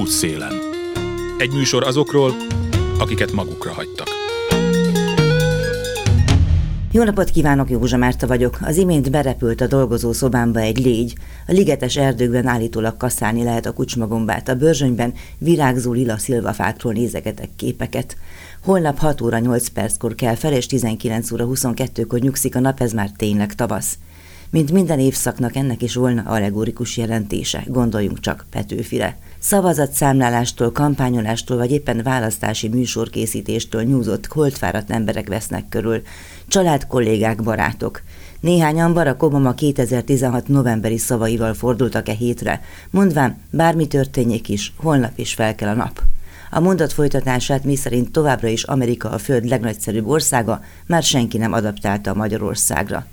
Útszélen. Egy műsor azokról, akiket magukra hagytak. Jó napot kívánok, Józsa Márta vagyok. Az imént berepült a dolgozó szobámba egy légy. A ligetes erdőkben állítólag kaszálni lehet a kucsmagombát. A bőrzsönyben virágzó lila szilvafákról nézegetek képeket. Holnap 6 óra 8 perckor kell fel, és 19 óra 22-kor nyugszik a nap, ez már tényleg tavasz. Mint minden évszaknak ennek is volna allegorikus jelentése, gondoljunk csak Petőfire. Szavazatszámlálástól, kampányolástól vagy éppen választási műsorkészítéstől nyúzott, holtfáradt emberek vesznek körül, család, kollégák, barátok. Néhányan Barack Obama 2016 novemberi szavaival fordultak e hétre, mondván, bármi történjék is, holnap is fel kell a nap. A mondat folytatását mi szerint továbbra is Amerika a föld legnagyszerűbb országa, már senki nem adaptálta a Magyarországra.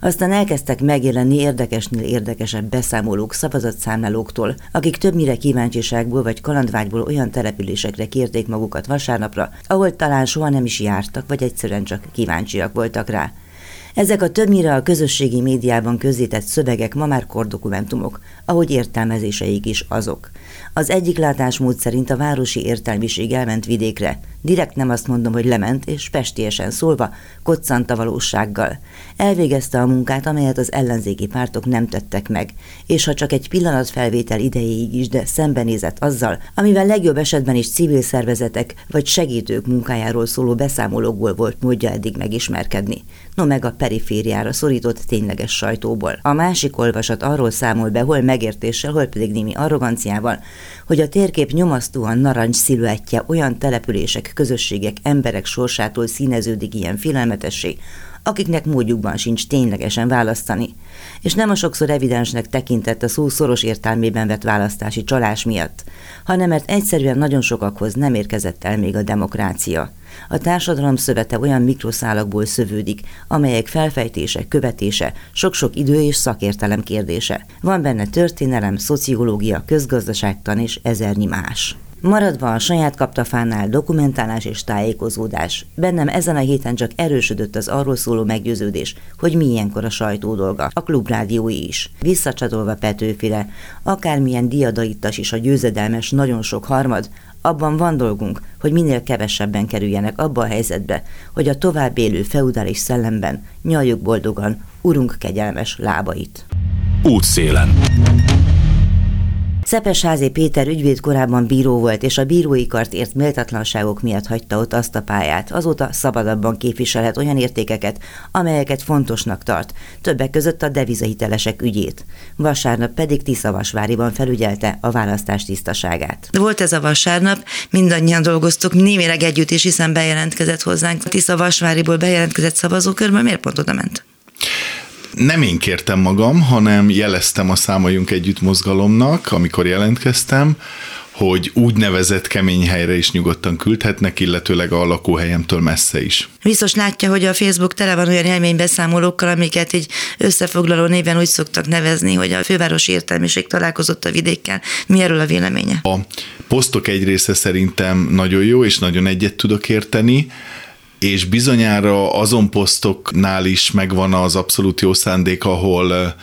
Aztán elkezdtek megjelenni érdekesnél érdekesebb beszámolók szavazatszámlálóktól, akik többnyire kíváncsiságból vagy kalandvágyból olyan településekre kérték magukat vasárnapra, ahol talán soha nem is jártak, vagy egyszerűen csak kíváncsiak voltak rá. Ezek a többnyire a közösségi médiában közzétett szövegek ma már kordokumentumok, ahogy értelmezéseik is azok. Az egyik látásmód szerint a városi értelmiség elment vidékre. Direkt nem azt mondom, hogy lement, és pestiesen szólva, koccant a valósággal. Elvégezte a munkát, amelyet az ellenzéki pártok nem tettek meg, és ha csak egy pillanat felvétel idejéig is, de szembenézett azzal, amivel legjobb esetben is civil szervezetek vagy segítők munkájáról szóló beszámolókból volt módja eddig megismerkedni. No meg a perifériára szorított tényleges sajtóból. A másik olvasat arról számol be, hol megértéssel, hol pedig némi arroganciával, hogy a térkép nyomasztóan narancs sziluettje olyan települések, közösségek, emberek sorsától színeződik ilyen félelmetessé, akiknek módjukban sincs ténylegesen választani, és nem a sokszor evidensnek tekintett a szó szoros értelmében vett választási csalás miatt, hanem mert egyszerűen nagyon sokakhoz nem érkezett el még a demokrácia. A társadalom szövete olyan mikroszálakból szövődik, amelyek felfejtése, követése, sok-sok idő és szakértelem kérdése. Van benne történelem, szociológia, közgazdaságtan és ezernyi más. Maradva a saját kaptafánál dokumentálás és tájékozódás, bennem ezen a héten csak erősödött az arról szóló meggyőződés, hogy milyenkor a sajtó dolga, a klubrádiói is. Visszacsatolva Petőfire, akármilyen diadaittas is a győzedelmes nagyon sok harmad, abban van dolgunk, hogy minél kevesebben kerüljenek abba a helyzetbe, hogy a tovább élő feudális szellemben nyaljuk boldogan urunk kegyelmes lábait. Útszélen. Szepesházi Péter ügyvéd korábban bíró volt, és a bírói kart ért méltatlanságok miatt hagyta ott azt a pályát. Azóta szabadabban képviselhet olyan értékeket, amelyeket fontosnak tart, többek között a devizahitelesek ügyét. Vasárnap pedig Tiszavasváriban felügyelte a választás tisztaságát. Volt ez a vasárnap, mindannyian dolgoztuk, némileg együtt is, hiszen bejelentkezett hozzánk. Tiszavasváriból bejelentkezett szavazókörben, miért pont oda ment? Nem én kértem magam, hanem jeleztem a Számoljunk Együtt mozgalomnak, amikor jelentkeztem, hogy úgynevezett kemény helyre is nyugodtan küldhetnek, illetőleg a lakóhelyemtől messze is. Biztos látja, hogy a Facebook tele van olyan élménybeszámolókkal, amiket így összefoglaló néven úgy szoktak nevezni, hogy a fővárosi értelmiség találkozott a vidékkel. Mi erről a véleménye? A posztok egy része szerintem nagyon jó, és nagyon egyet tudok érteni és bizonyára azon posztoknál is megvan az abszolút jó szándék, ahol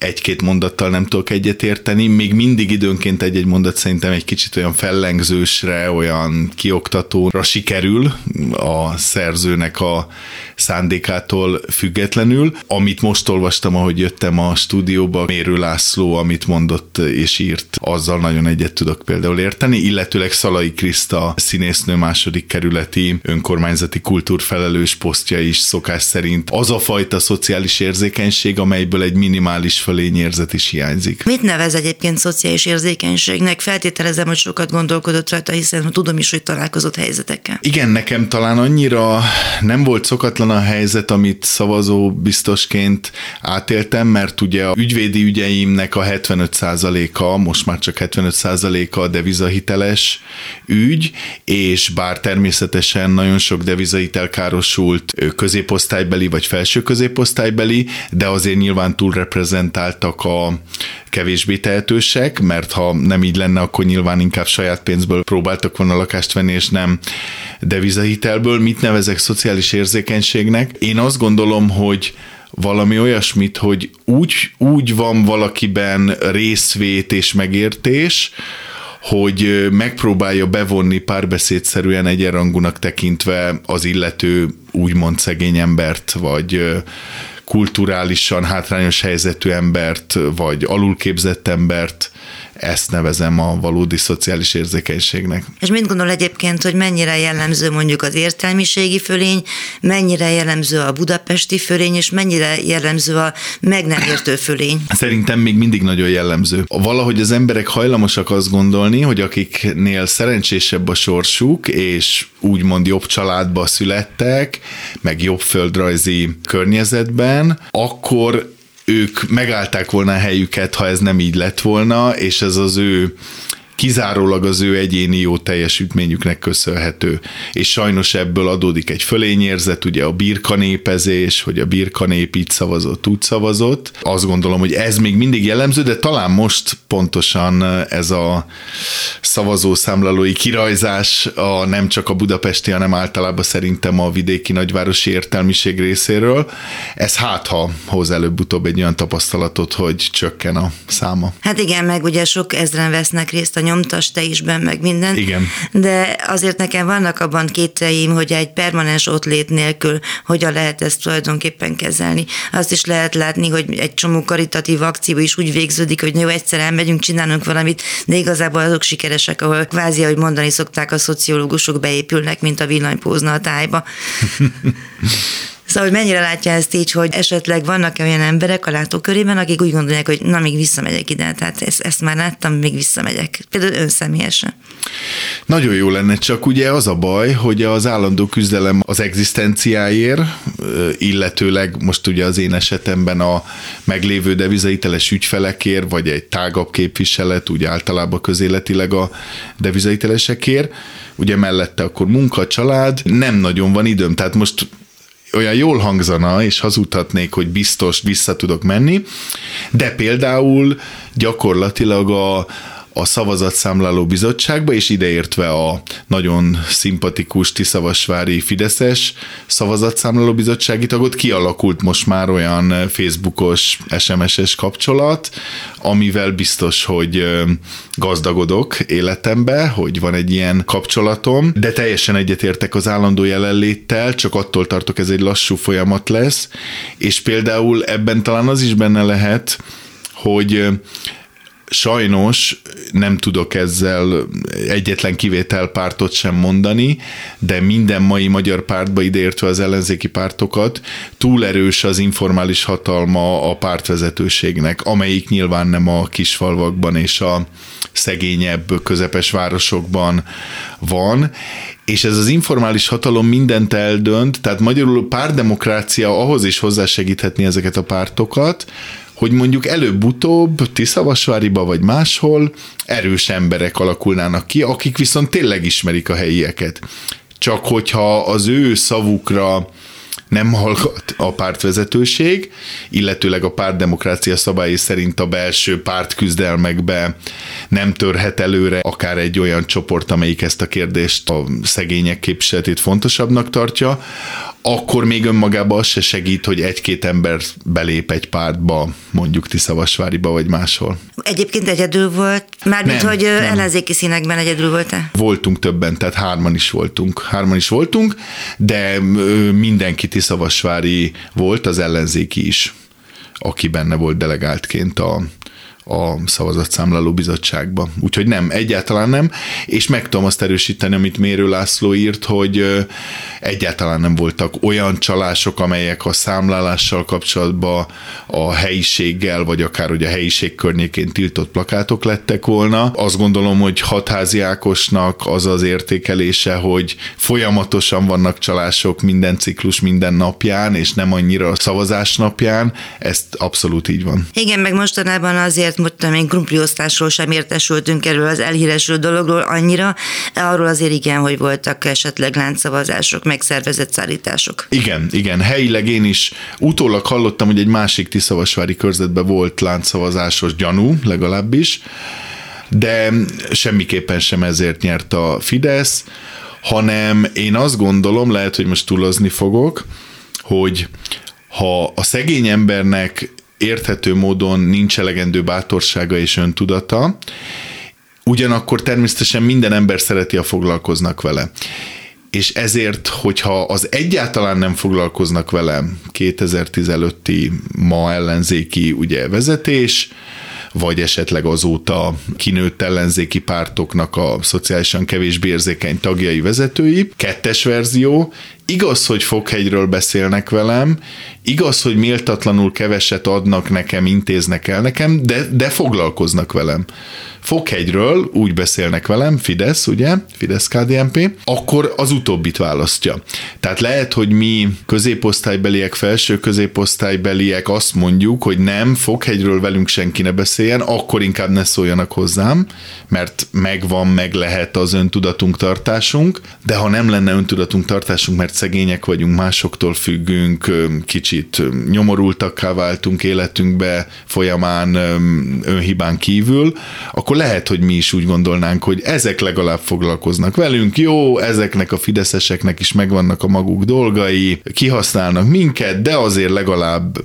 egy-két mondattal nem tudok egyetérteni, még mindig időnként egy-egy mondat szerintem egy kicsit olyan fellengzősre, olyan kioktatóra sikerül a szerzőnek a szándékától függetlenül. Amit most olvastam, ahogy jöttem a stúdióba, Mérő László, amit mondott és írt, azzal nagyon egyet tudok például érteni, illetőleg Szalai Kriszta színésznő második kerületi önkormányzati kultúrfelelős posztja is szokás szerint az a fajta szociális érzékenység, amelyből egy minimális fölényérzet is hiányzik. Mit nevez egyébként szociális érzékenységnek? Feltételezem, hogy sokat gondolkodott rajta, hiszen tudom is, hogy találkozott helyzetekkel. Igen, nekem talán annyira nem volt szokatlan a helyzet, amit szavazó biztosként átéltem, mert ugye a ügyvédi ügyeimnek a 75%-a, most már csak 75%-a devizahiteles ügy, és bár természetesen nagyon sok devizahitel károsult középosztálybeli vagy felső középosztálybeli, de azért nyilván túl reprezentáltak a kevésbé tehetősek, mert ha nem így lenne, akkor nyilván inkább saját pénzből próbáltak volna lakást venni, és nem devizahitelből. Mit nevezek szociális érzékenységnek? Én azt gondolom, hogy valami olyasmit, hogy úgy, úgy van valakiben részvét és megértés, hogy megpróbálja bevonni párbeszédszerűen egyenrangúnak tekintve az illető úgymond szegény embert, vagy kulturálisan hátrányos helyzetű embert, vagy alulképzett embert, ezt nevezem a valódi szociális érzékenységnek. És mit gondol egyébként, hogy mennyire jellemző mondjuk az értelmiségi fölény, mennyire jellemző a budapesti fölény, és mennyire jellemző a meg nem értő fölény? Szerintem még mindig nagyon jellemző. Valahogy az emberek hajlamosak azt gondolni, hogy akiknél szerencsésebb a sorsuk, és úgymond jobb családba születtek, meg jobb földrajzi környezetben, akkor ők megállták volna a helyüket, ha ez nem így lett volna, és ez az ő kizárólag az ő egyéni jó teljesítményüknek köszönhető. És sajnos ebből adódik egy fölényérzet, ugye a birkanépezés, hogy a birkanép így szavazott, úgy szavazott. Azt gondolom, hogy ez még mindig jellemző, de talán most pontosan ez a szavazószámlálói kirajzás a nem csak a budapesti, hanem általában szerintem a vidéki nagyvárosi értelmiség részéről. Ez hát, ha hoz előbb-utóbb egy olyan tapasztalatot, hogy csökken a száma. Hát igen, meg ugye sok ezren vesznek részt a nyomtas tejisben, meg minden. Igen. De azért nekem vannak abban kételjeim, hogy egy permanens ott lét nélkül hogyan lehet ezt tulajdonképpen kezelni. Azt is lehet látni, hogy egy csomó karitatív akció is úgy végződik, hogy jó, egyszer elmegyünk, csinálunk valamit, de igazából azok sikeresek, ahol kvázi, ahogy mondani szokták, a szociológusok beépülnek, mint a villanypózna a tájba. Szóval, hogy mennyire látja ezt így, hogy esetleg vannak -e olyan emberek a látókörében, akik úgy gondolják, hogy na, még visszamegyek ide, tehát ezt, ezt már láttam, még visszamegyek. Például ön személyesen. Nagyon jó lenne, csak ugye az a baj, hogy az állandó küzdelem az egzisztenciáért, illetőleg most ugye az én esetemben a meglévő devizaiteles ügyfelekért, vagy egy tágabb képviselet, úgy általában közéletileg a devizaitelesekért, ugye mellette akkor munka, család, nem nagyon van időm, tehát most olyan jól hangzana, és hazudhatnék, hogy biztos vissza tudok menni, de például gyakorlatilag a, a szavazatszámláló bizottságba, és ideértve a nagyon szimpatikus Tiszavasvári Fideszes szavazatszámláló bizottsági tagot, kialakult most már olyan Facebookos, SMS-es kapcsolat, amivel biztos, hogy gazdagodok életembe, hogy van egy ilyen kapcsolatom, de teljesen egyetértek az állandó jelenléttel, csak attól tartok, ez egy lassú folyamat lesz, és például ebben talán az is benne lehet, hogy sajnos nem tudok ezzel egyetlen kivételpártot sem mondani, de minden mai magyar pártba ideértve az ellenzéki pártokat túl erős az informális hatalma a pártvezetőségnek, amelyik nyilván nem a kisfalvakban és a szegényebb, közepes városokban van, és ez az informális hatalom mindent eldönt, tehát magyarul párdemokrácia ahhoz is hozzásegíthetni ezeket a pártokat, hogy mondjuk előbb-utóbb Tiszavasváriba vagy máshol erős emberek alakulnának ki, akik viszont tényleg ismerik a helyieket. Csak hogyha az ő szavukra nem hallgat a pártvezetőség, illetőleg a pártdemokrácia szabályi szerint a belső pártküzdelmekbe nem törhet előre akár egy olyan csoport, amelyik ezt a kérdést a szegények képviseletét fontosabbnak tartja, akkor még önmagában az se segít, hogy egy-két ember belép egy pártba, mondjuk Tiszavasváriba vagy máshol. Egyébként egyedül volt, mármint, hogy nem. ellenzéki színekben egyedül volt-e? Voltunk többen, tehát hárman is voltunk. Hárman is voltunk, de mindenki Tiszavasvári volt, az ellenzéki is, aki benne volt delegáltként a, a szavazatszámláló bizottságba. Úgyhogy nem, egyáltalán nem, és meg tudom azt erősíteni, amit Mérő László írt, hogy egyáltalán nem voltak olyan csalások, amelyek a számlálással kapcsolatban a helyiséggel, vagy akár hogy a helyiség környékén tiltott plakátok lettek volna. Azt gondolom, hogy hatházi Ákosnak az az értékelése, hogy folyamatosan vannak csalások minden ciklus, minden napján, és nem annyira a szavazás napján, ezt abszolút így van. Igen, meg mostanában azért mondtam én krumpliosztásról sem értesültünk erről az elhíresült dologról annyira, arról azért igen, hogy voltak esetleg láncszavazások, megszervezett szállítások. Igen, igen, helyileg én is utólag hallottam, hogy egy másik Tiszavasvári körzetben volt láncszavazásos gyanú, legalábbis, de semmiképpen sem ezért nyert a Fidesz, hanem én azt gondolom, lehet, hogy most túlozni fogok, hogy ha a szegény embernek érthető módon nincs elegendő bátorsága és öntudata, ugyanakkor természetesen minden ember szereti, a foglalkoznak vele és ezért, hogyha az egyáltalán nem foglalkoznak vele 2015-i ma ellenzéki ugye vezetés, vagy esetleg azóta kinőtt ellenzéki pártoknak a szociálisan kevésbé érzékeny tagjai, vezetői. Kettes verzió, igaz, hogy Fokhegyről beszélnek velem, igaz, hogy méltatlanul keveset adnak nekem, intéznek el nekem, de, de foglalkoznak velem. Fokhegyről úgy beszélnek velem, Fidesz, ugye, Fidesz KDNP, akkor az utóbbit választja. Tehát lehet, hogy mi középosztálybeliek, felső középosztálybeliek azt mondjuk, hogy nem, Fokhegyről velünk senki ne beszéljen, akkor inkább ne szóljanak hozzám, mert megvan, meg lehet az öntudatunk tartásunk, de ha nem lenne öntudatunk tartásunk, mert szegények vagyunk, másoktól függünk, kicsit nyomorultakká váltunk életünkbe folyamán önhibán kívül, akkor lehet, hogy mi is úgy gondolnánk, hogy ezek legalább foglalkoznak velünk, jó, ezeknek a fideszeseknek is megvannak a maguk dolgai, kihasználnak minket, de azért legalább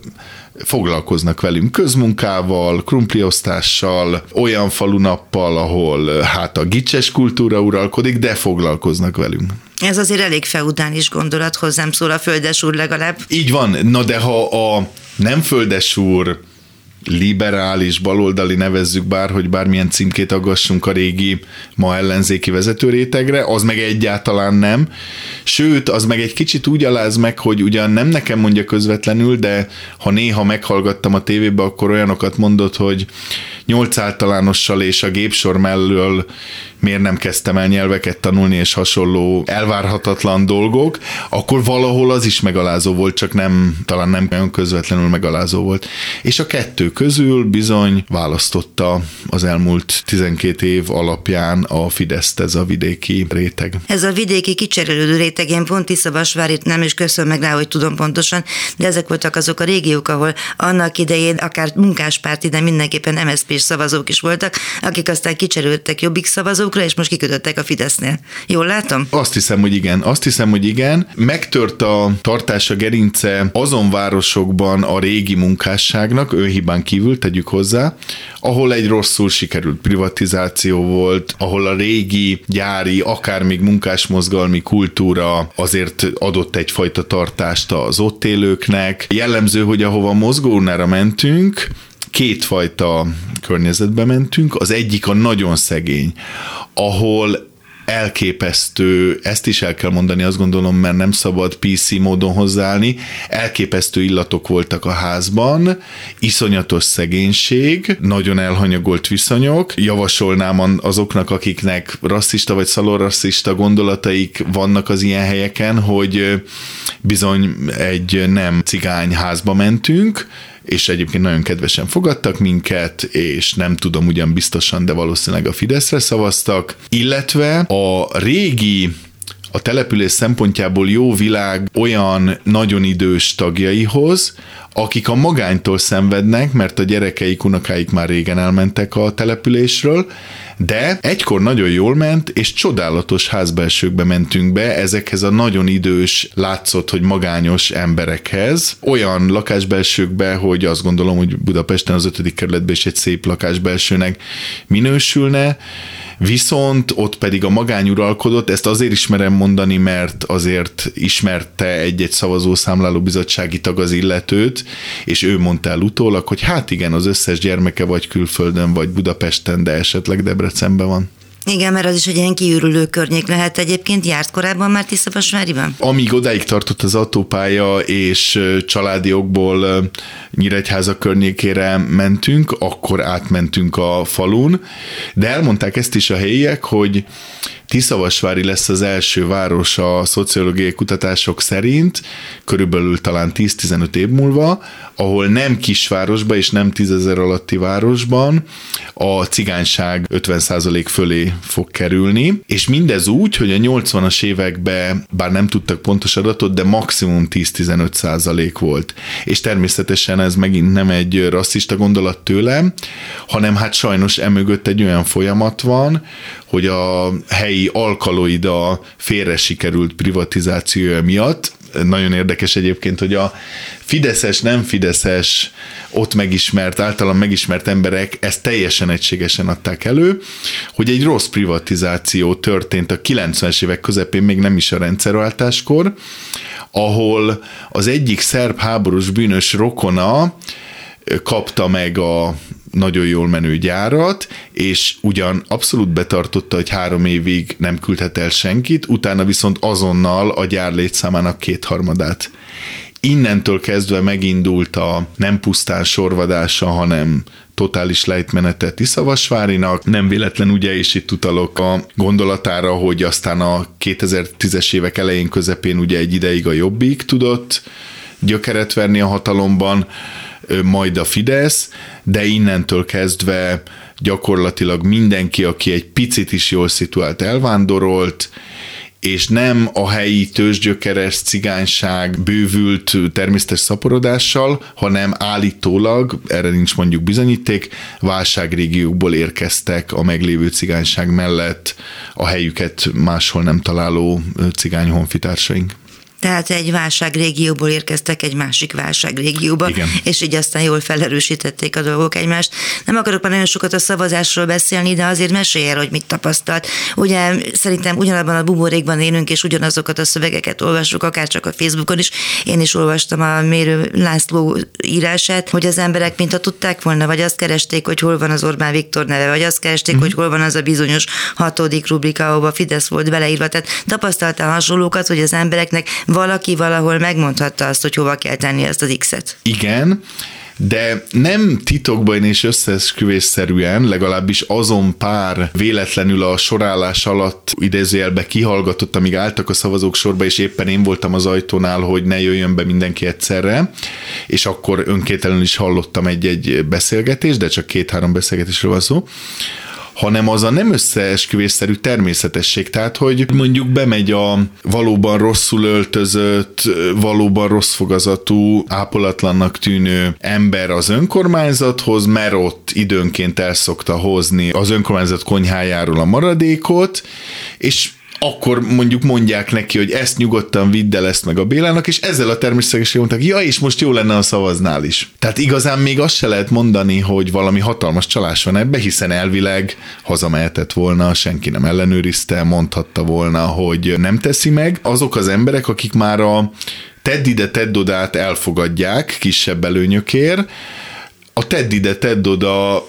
foglalkoznak velünk közmunkával, krumpliosztással, olyan falunappal, ahol hát a gicses kultúra uralkodik, de foglalkoznak velünk. Ez azért elég feudális gondolat, hozzám szól a földesúr legalább. Így van, na de ha a nem földesúr liberális, baloldali nevezzük bár, hogy bármilyen címkét aggassunk a régi, ma ellenzéki vezetőrétegre, az meg egyáltalán nem. Sőt, az meg egy kicsit úgy aláz meg, hogy ugyan nem nekem mondja közvetlenül, de ha néha meghallgattam a tévébe, akkor olyanokat mondott, hogy nyolc általánossal és a gépsor mellől miért nem kezdtem el nyelveket tanulni, és hasonló elvárhatatlan dolgok, akkor valahol az is megalázó volt, csak nem, talán nem olyan közvetlenül megalázó volt. És a kettő közül bizony választotta az elmúlt 12 év alapján a Fideszt ez a vidéki réteg. Ez a vidéki kicserélődő réteg, én pont Tiszavasvárit nem is köszönöm meg rá, hogy tudom pontosan, de ezek voltak azok a régiók, ahol annak idején akár munkáspárti, de mindenképpen MSZP szavazók is voltak, akik aztán kicserültek jobbik szavazókra, és most kikötöttek a Fidesznél. Jól látom? Azt hiszem, hogy igen. Azt hiszem, hogy igen. Megtört a tartása gerince azon városokban a régi munkásságnak, ő hibán kívül tegyük hozzá, ahol egy rosszul sikerült privatizáció volt, ahol a régi gyári, akár még munkásmozgalmi kultúra azért adott egyfajta tartást az ott élőknek. Jellemző, hogy ahova mozgónára mentünk, kétfajta környezetbe mentünk. Az egyik a nagyon szegény, ahol elképesztő, ezt is el kell mondani, azt gondolom, mert nem szabad PC módon hozzáállni, elképesztő illatok voltak a házban, iszonyatos szegénység, nagyon elhanyagolt viszonyok, javasolnám azoknak, akiknek rasszista vagy szalorrasszista gondolataik vannak az ilyen helyeken, hogy bizony egy nem cigány házba mentünk, és egyébként nagyon kedvesen fogadtak minket, és nem tudom ugyan biztosan, de valószínűleg a Fideszre szavaztak, illetve a régi a település szempontjából jó világ olyan nagyon idős tagjaihoz, akik a magánytól szenvednek, mert a gyerekeik, unokáik már régen elmentek a településről, de egykor nagyon jól ment, és csodálatos házbelsőkbe mentünk be, ezekhez a nagyon idős, látszott, hogy magányos emberekhez. Olyan lakásbelsőkbe, hogy azt gondolom, hogy Budapesten az ötödik kerületben is egy szép lakásbelsőnek minősülne, viszont ott pedig a magány uralkodott, ezt azért ismerem mondani, mert azért ismerte egy-egy szavazószámláló bizottsági tag az illetőt, és ő mondta el utólag, hogy hát igen, az összes gyermeke vagy külföldön, vagy Budapesten, de esetleg Debrecenben van. Igen, mert az is egy ilyen kiürülő környék lehet egyébként. Járt korábban már Tiszavasváriban? Amíg odáig tartott az autópálya, és családi okból Nyíregyháza környékére mentünk, akkor átmentünk a falun, de elmondták ezt is a helyiek, hogy Tiszavasvári lesz az első város a szociológiai kutatások szerint, körülbelül talán 10-15 év múlva, ahol nem kisvárosban és nem tízezer alatti városban a cigányság 50% fölé fog kerülni, és mindez úgy, hogy a 80-as években, bár nem tudtak pontos adatot, de maximum 10-15% volt. És természetesen ez megint nem egy rasszista gondolat tőlem, hanem hát sajnos emögött egy olyan folyamat van, hogy a helyi alkaloida félre sikerült privatizációja miatt. Nagyon érdekes egyébként, hogy a fideszes, nem fideszes ott megismert, általam megismert emberek ezt teljesen egységesen adták elő, hogy egy rossz privatizáció történt a 90-es évek közepén, még nem is a rendszerváltáskor, ahol az egyik szerb háborús bűnös rokona kapta meg a nagyon jól menő gyárat, és ugyan abszolút betartotta, hogy három évig nem küldhet el senkit, utána viszont azonnal a gyár létszámának kétharmadát. Innentől kezdve megindult a nem pusztán sorvadása, hanem totális lejtmenete Tiszavasvárinak. Nem véletlen ugye, és itt utalok a gondolatára, hogy aztán a 2010-es évek elején közepén ugye egy ideig a Jobbik tudott gyökeret verni a hatalomban, majd a Fidesz, de innentől kezdve gyakorlatilag mindenki, aki egy picit is jól szituált, elvándorolt, és nem a helyi tőzsgyökeres cigányság bővült természetes szaporodással, hanem állítólag, erre nincs mondjuk bizonyíték, válságrégiókból érkeztek a meglévő cigányság mellett a helyüket máshol nem találó cigány honfitársaink tehát egy válságrégióból érkeztek egy másik válságrégióba, Igen. és így aztán jól felerősítették a dolgok egymást. Nem akarok már nagyon sokat a szavazásról beszélni, de azért mesélj el, hogy mit tapasztalt. Ugye szerintem ugyanabban a buborékban élünk, és ugyanazokat a szövegeket olvasjuk, akár csak a Facebookon is. Én is olvastam a Mérő László írását, hogy az emberek mintha tudták volna, vagy azt keresték, hogy hol van az Orbán Viktor neve, vagy azt keresték, mm-hmm. hogy hol van az a bizonyos hatodik rubrika, ahova Fidesz volt beleírva. Tehát tapasztaltál hasonlókat, hogy az embereknek valaki valahol megmondhatta azt, hogy hova kell tenni ezt az X-et. Igen, de nem titokban és összesküvésszerűen, legalábbis azon pár véletlenül a sorállás alatt idézőjelbe kihallgatott, amíg álltak a szavazók sorba, és éppen én voltam az ajtónál, hogy ne jöjjön be mindenki egyszerre, és akkor önkétlenül is hallottam egy-egy beszélgetést, de csak két-három beszélgetésről van szó, hanem az a nem összeesküvésszerű természetesség. Tehát, hogy mondjuk bemegy a valóban rosszul öltözött, valóban rossz fogazatú, ápolatlannak tűnő ember az önkormányzathoz, mert ott időnként el szokta hozni az önkormányzat konyhájáról a maradékot, és akkor mondjuk mondják neki, hogy ezt nyugodtan vidd el ezt meg a Bélának, és ezzel a természetesen mondták, ja, és most jó lenne a szavaznál is. Tehát igazán még azt se lehet mondani, hogy valami hatalmas csalás van ebbe, hiszen elvileg hazamehetett volna, senki nem ellenőrizte, mondhatta volna, hogy nem teszi meg. Azok az emberek, akik már a tedd ide, tedd odát elfogadják kisebb előnyökért, a tedd ide, tedd oda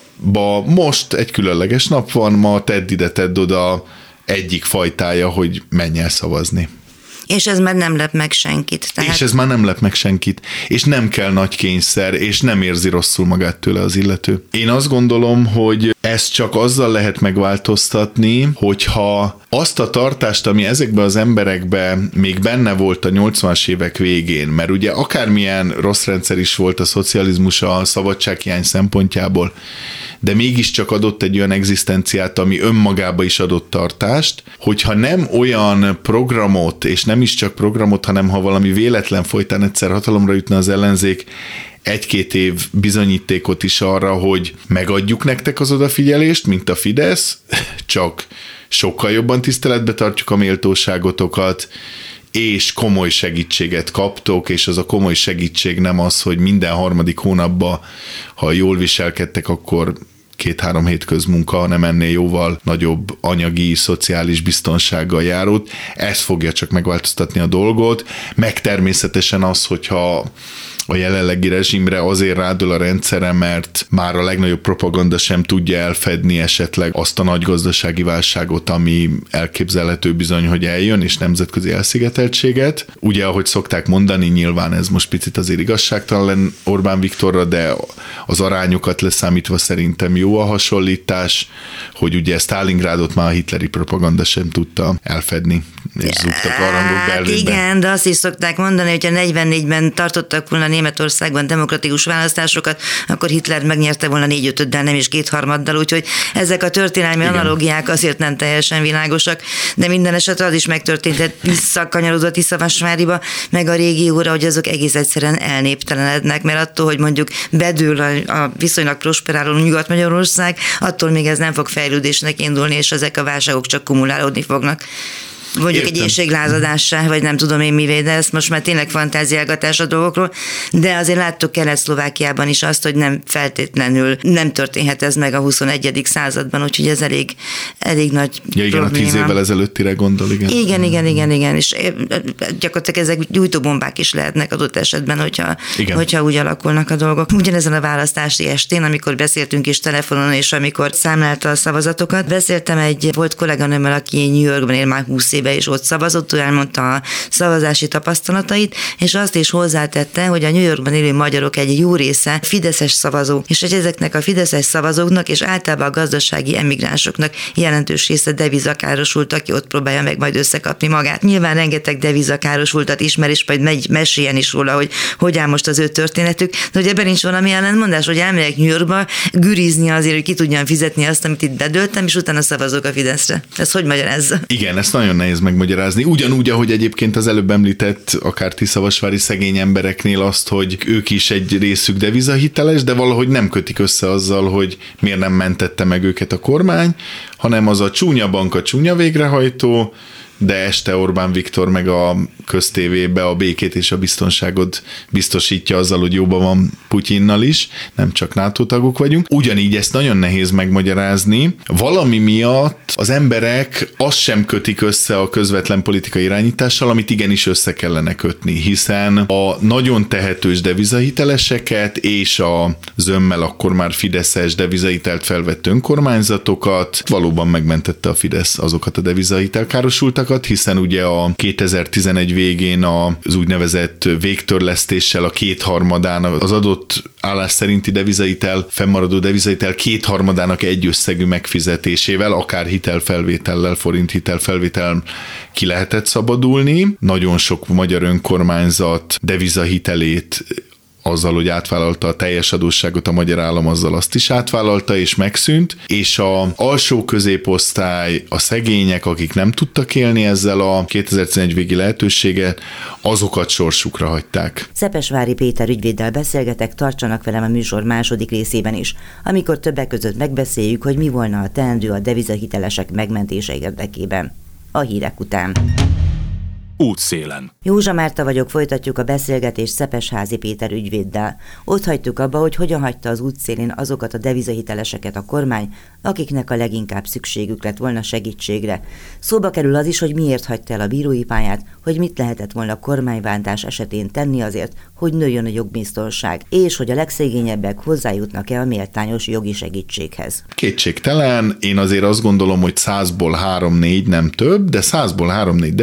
most egy különleges nap van, ma tedd ide, tedd oda egyik fajtája, hogy menj el szavazni. És ez már nem lep meg senkit. Tehát... És ez már nem lep meg senkit. És nem kell nagy kényszer, és nem érzi rosszul magát tőle az illető. Én azt gondolom, hogy ezt csak azzal lehet megváltoztatni, hogyha azt a tartást, ami ezekben az emberekben még benne volt a 80-as évek végén, mert ugye akármilyen rossz rendszer is volt a szocializmus a szabadsághiány szempontjából, de mégiscsak adott egy olyan egzisztenciát, ami önmagába is adott tartást, hogyha nem olyan programot, és nem is csak programot, hanem ha valami véletlen folytán egyszer hatalomra jutna az ellenzék, egy-két év bizonyítékot is arra, hogy megadjuk nektek az odafigyelést, mint a Fidesz, csak sokkal jobban tiszteletbe tartjuk a méltóságotokat, és komoly segítséget kaptok, és az a komoly segítség nem az, hogy minden harmadik hónapban, ha jól viselkedtek, akkor két-három hét közmunka, hanem ennél jóval nagyobb anyagi, szociális biztonsággal járót. Ez fogja csak megváltoztatni a dolgot, meg természetesen az, hogyha a jelenlegi rezsimre azért rádul a rendszere, mert már a legnagyobb propaganda sem tudja elfedni esetleg azt a nagy gazdasági válságot, ami elképzelhető bizony, hogy eljön, és nemzetközi elszigeteltséget. Ugye, ahogy szokták mondani, nyilván ez most picit azért igazságtalan Orbán Viktorra, de az arányokat leszámítva szerintem jó a hasonlítás, hogy ugye Stalingrádot már a hitleri propaganda sem tudta elfedni, és zúgtak a rangok Berlinbe. Igen, de azt is szokták mondani, hogy a 44-ben tartottak volna Németországban demokratikus választásokat, akkor Hitler megnyerte volna négy ötöddel, nem is kétharmaddal, úgyhogy ezek a történelmi Igen. analógiák azért nem teljesen világosak, de minden esetre az is megtörtént, hogy visszakanyarodott Tiszavasváriba, meg a régióra, hogy azok egész egyszerűen elnéptelenednek, mert attól, hogy mondjuk bedől a, a viszonylag prosperáló Nyugat-Magyarország, attól még ez nem fog fejlődésnek indulni, és ezek a válságok csak kumulálódni fognak. Mondjuk Értem. egy éjséglázadássá, vagy nem tudom én mivé, de ezt most már tényleg fantáziálgatás a dolgokról, de azért láttuk Kelet-Szlovákiában is azt, hogy nem feltétlenül nem történhet ez meg a 21. században, úgyhogy ez elég, elég nagy ja, igen, probléma. a tíz évvel ezelőttire gondol, igen. Igen, igen, igen, igen, és gyakorlatilag ezek gyújtóbombák is lehetnek adott esetben, hogyha, igen. hogyha úgy alakulnak a dolgok. Ugyanezen a választási estén, amikor beszéltünk is telefonon, és amikor számlálta a szavazatokat, beszéltem egy volt kolléganőmmel, aki New Yorkban él már 20 éve, és ott szavazott, ő elmondta a szavazási tapasztalatait, és azt is hozzátette, hogy a New Yorkban élő magyarok egy jó része fideszes szavazó, és hogy ezeknek a fideszes szavazóknak és általában a gazdasági emigránsoknak jelentős része devizakárosult, aki ott próbálja meg majd összekapni magát. Nyilván rengeteg devizakárosultat ismer, és majd megy meséljen is róla, hogy hogy áll most az ő történetük, de hogy ebben nincs valami ellentmondás, hogy elmegyek New Yorkba, gürizni azért, hogy ki tudjam fizetni azt, amit itt bedöltem, és utána szavazok a Fideszre. Ez hogy magyarázza? Igen, ezt nagyon nehéz megmagyarázni. Ugyanúgy, ahogy egyébként az előbb említett akár Tiszavasvári szegény embereknél azt, hogy ők is egy részük devizahiteles, de valahogy nem kötik össze azzal, hogy miért nem mentette meg őket a kormány, hanem az a csúnya bank, a csúnya végrehajtó, de este Orbán Viktor meg a köztévébe a békét és a biztonságot biztosítja azzal, hogy jóban van Putyinnal is, nem csak NATO tagok vagyunk. Ugyanígy ezt nagyon nehéz megmagyarázni. Valami miatt az emberek azt sem kötik össze a közvetlen politikai irányítással, amit igenis össze kellene kötni, hiszen a nagyon tehetős devizahiteleseket és a zömmel akkor már Fideszes devizahitelt felvett önkormányzatokat valóban megmentette a Fidesz azokat a devizahitelkárosultakat, hiszen ugye a 2011 végén az úgynevezett végtörlesztéssel a kétharmadán az adott állás szerinti devizaitel, fennmaradó devizaitel kétharmadának egy összegű megfizetésével, akár hitelfelvétellel, forint hitelfelvétel ki lehetett szabadulni. Nagyon sok magyar önkormányzat devizahitelét azzal, hogy átvállalta a teljes adósságot a magyar állam, azzal azt is átvállalta és megszűnt, és a alsó középosztály, a szegények, akik nem tudtak élni ezzel a 2011 végi lehetőséget, azokat sorsukra hagyták. Szepesvári Péter ügyvéddel beszélgetek, tartsanak velem a műsor második részében is, amikor többek között megbeszéljük, hogy mi volna a teendő a devizahitelesek megmentése érdekében. A hírek után útszélen. Józsa Márta vagyok, folytatjuk a beszélgetést Szepesházi Péter ügyvéddel. Ott hagytuk abba, hogy hogyan hagyta az útszélén azokat a devizahiteleseket a kormány, akiknek a leginkább szükségük lett volna segítségre. Szóba kerül az is, hogy miért hagyta el a bírói pályát, hogy mit lehetett volna a kormányváltás esetén tenni azért, hogy nőjön a jogbiztonság, és hogy a legszegényebbek hozzájutnak-e a méltányos jogi segítséghez. Kétségtelen, én azért azt gondolom, hogy százból három-négy nem több, de százból három-négy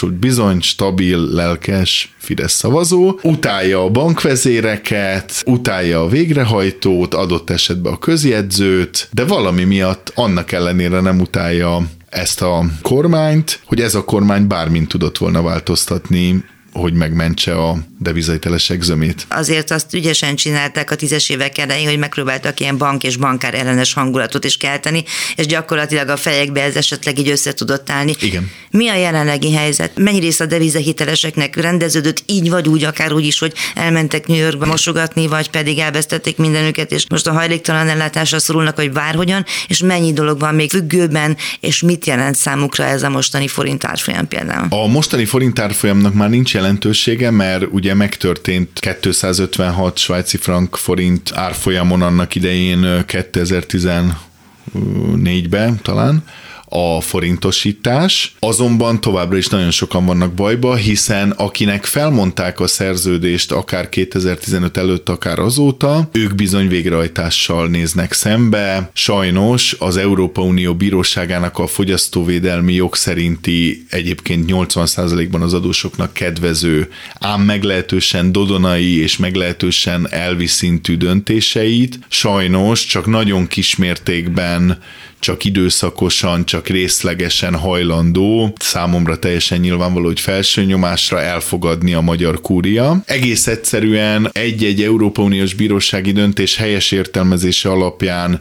devizahitelkárosult bizony stabil, lelkes Fidesz szavazó, utálja a bankvezéreket, utálja a végrehajtót, adott esetben a közjegyzőt, de valami miatt annak ellenére nem utálja ezt a kormányt, hogy ez a kormány bármint tudott volna változtatni hogy megmentse a devizahitelesek zömét. Azért azt ügyesen csinálták a tízes évek elején, hogy megpróbáltak ilyen bank és bankár ellenes hangulatot is kelteni, és gyakorlatilag a fejekbe ez esetleg így össze tudott állni. Igen. Mi a jelenlegi helyzet? Mennyi rész a devizahiteleseknek rendeződött így vagy úgy, akár úgy is, hogy elmentek New Yorkba mosogatni, vagy pedig elvesztették mindenüket, és most a hajléktalan ellátásra szorulnak, hogy bárhogyan, és mennyi dolog van még függőben, és mit jelent számukra ez a mostani forint árfolyam például? A mostani forint árfolyamnak már nincs jelentősége, mert ugye megtörtént 256 svájci frank forint árfolyamon annak idején 2014-ben talán, a forintosítás, azonban továbbra is nagyon sokan vannak bajba, hiszen akinek felmondták a szerződést akár 2015 előtt, akár azóta, ők bizony végrehajtással néznek szembe. Sajnos az Európa Unió bíróságának a fogyasztóvédelmi jog szerinti egyébként 80%-ban az adósoknak kedvező, ám meglehetősen dodonai és meglehetősen elviszintű döntéseit sajnos csak nagyon kismértékben csak időszakosan, csak részlegesen hajlandó, számomra teljesen nyilvánvaló, hogy felső nyomásra elfogadni a magyar kúria. Egész egyszerűen egy-egy Európa Uniós bírósági döntés helyes értelmezése alapján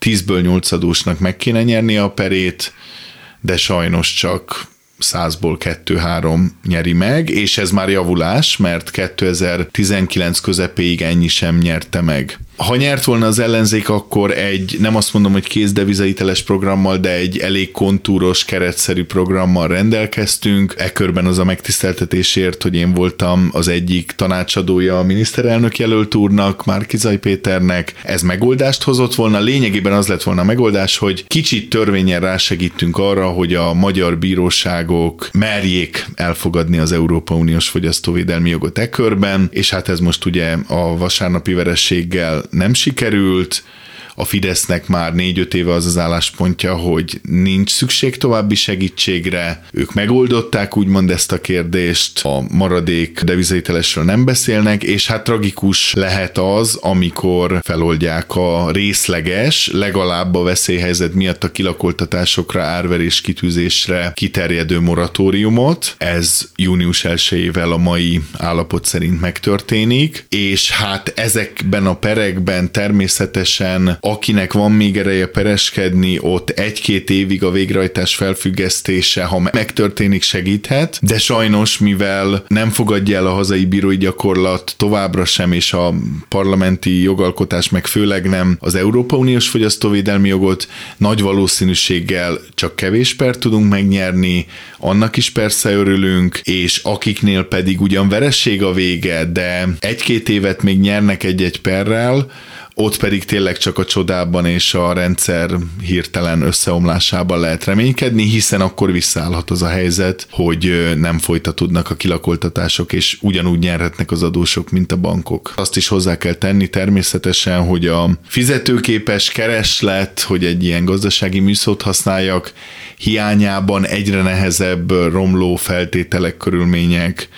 10-ből 8 adósnak meg kéne nyerni a perét, de sajnos csak százból kettő-három nyeri meg, és ez már javulás, mert 2019 közepéig ennyi sem nyerte meg. Ha nyert volna az ellenzék, akkor egy, nem azt mondom, hogy kézdevizaiteles programmal, de egy elég kontúros, keretszerű programmal rendelkeztünk. E körben az a megtiszteltetésért, hogy én voltam az egyik tanácsadója a miniszterelnök jelölt úrnak, Márkizaj Péternek. Ez megoldást hozott volna. Lényegében az lett volna a megoldás, hogy kicsit törvényen rásegítünk arra, hogy a magyar bíróságok merjék elfogadni az Európa Uniós fogyasztóvédelmi jogot e körben, és hát ez most ugye a vasárnapi verességgel nem sikerült, a Fidesznek már négy-öt éve az az álláspontja, hogy nincs szükség további segítségre, ők megoldották úgymond ezt a kérdést, a maradék devizételesről nem beszélnek, és hát tragikus lehet az, amikor feloldják a részleges, legalább a veszélyhelyzet miatt a kilakoltatásokra, árverés kitűzésre kiterjedő moratóriumot. Ez június 1 a mai állapot szerint megtörténik, és hát ezekben a perekben természetesen akinek van még ereje pereskedni, ott egy-két évig a végrehajtás felfüggesztése, ha megtörténik, segíthet, de sajnos, mivel nem fogadja el a hazai bírói gyakorlat továbbra sem, és a parlamenti jogalkotás meg főleg nem az Európa Uniós fogyasztóvédelmi jogot, nagy valószínűséggel csak kevés per tudunk megnyerni, annak is persze örülünk, és akiknél pedig ugyan veresség a vége, de egy-két évet még nyernek egy-egy perrel, ott pedig tényleg csak a csodában és a rendszer hirtelen összeomlásában lehet reménykedni, hiszen akkor visszaállhat az a helyzet, hogy nem folytatódnak a kilakoltatások, és ugyanúgy nyerhetnek az adósok, mint a bankok. Azt is hozzá kell tenni természetesen, hogy a fizetőképes kereslet, hogy egy ilyen gazdasági műszót használjak, hiányában egyre nehezebb romló feltételek, körülmények,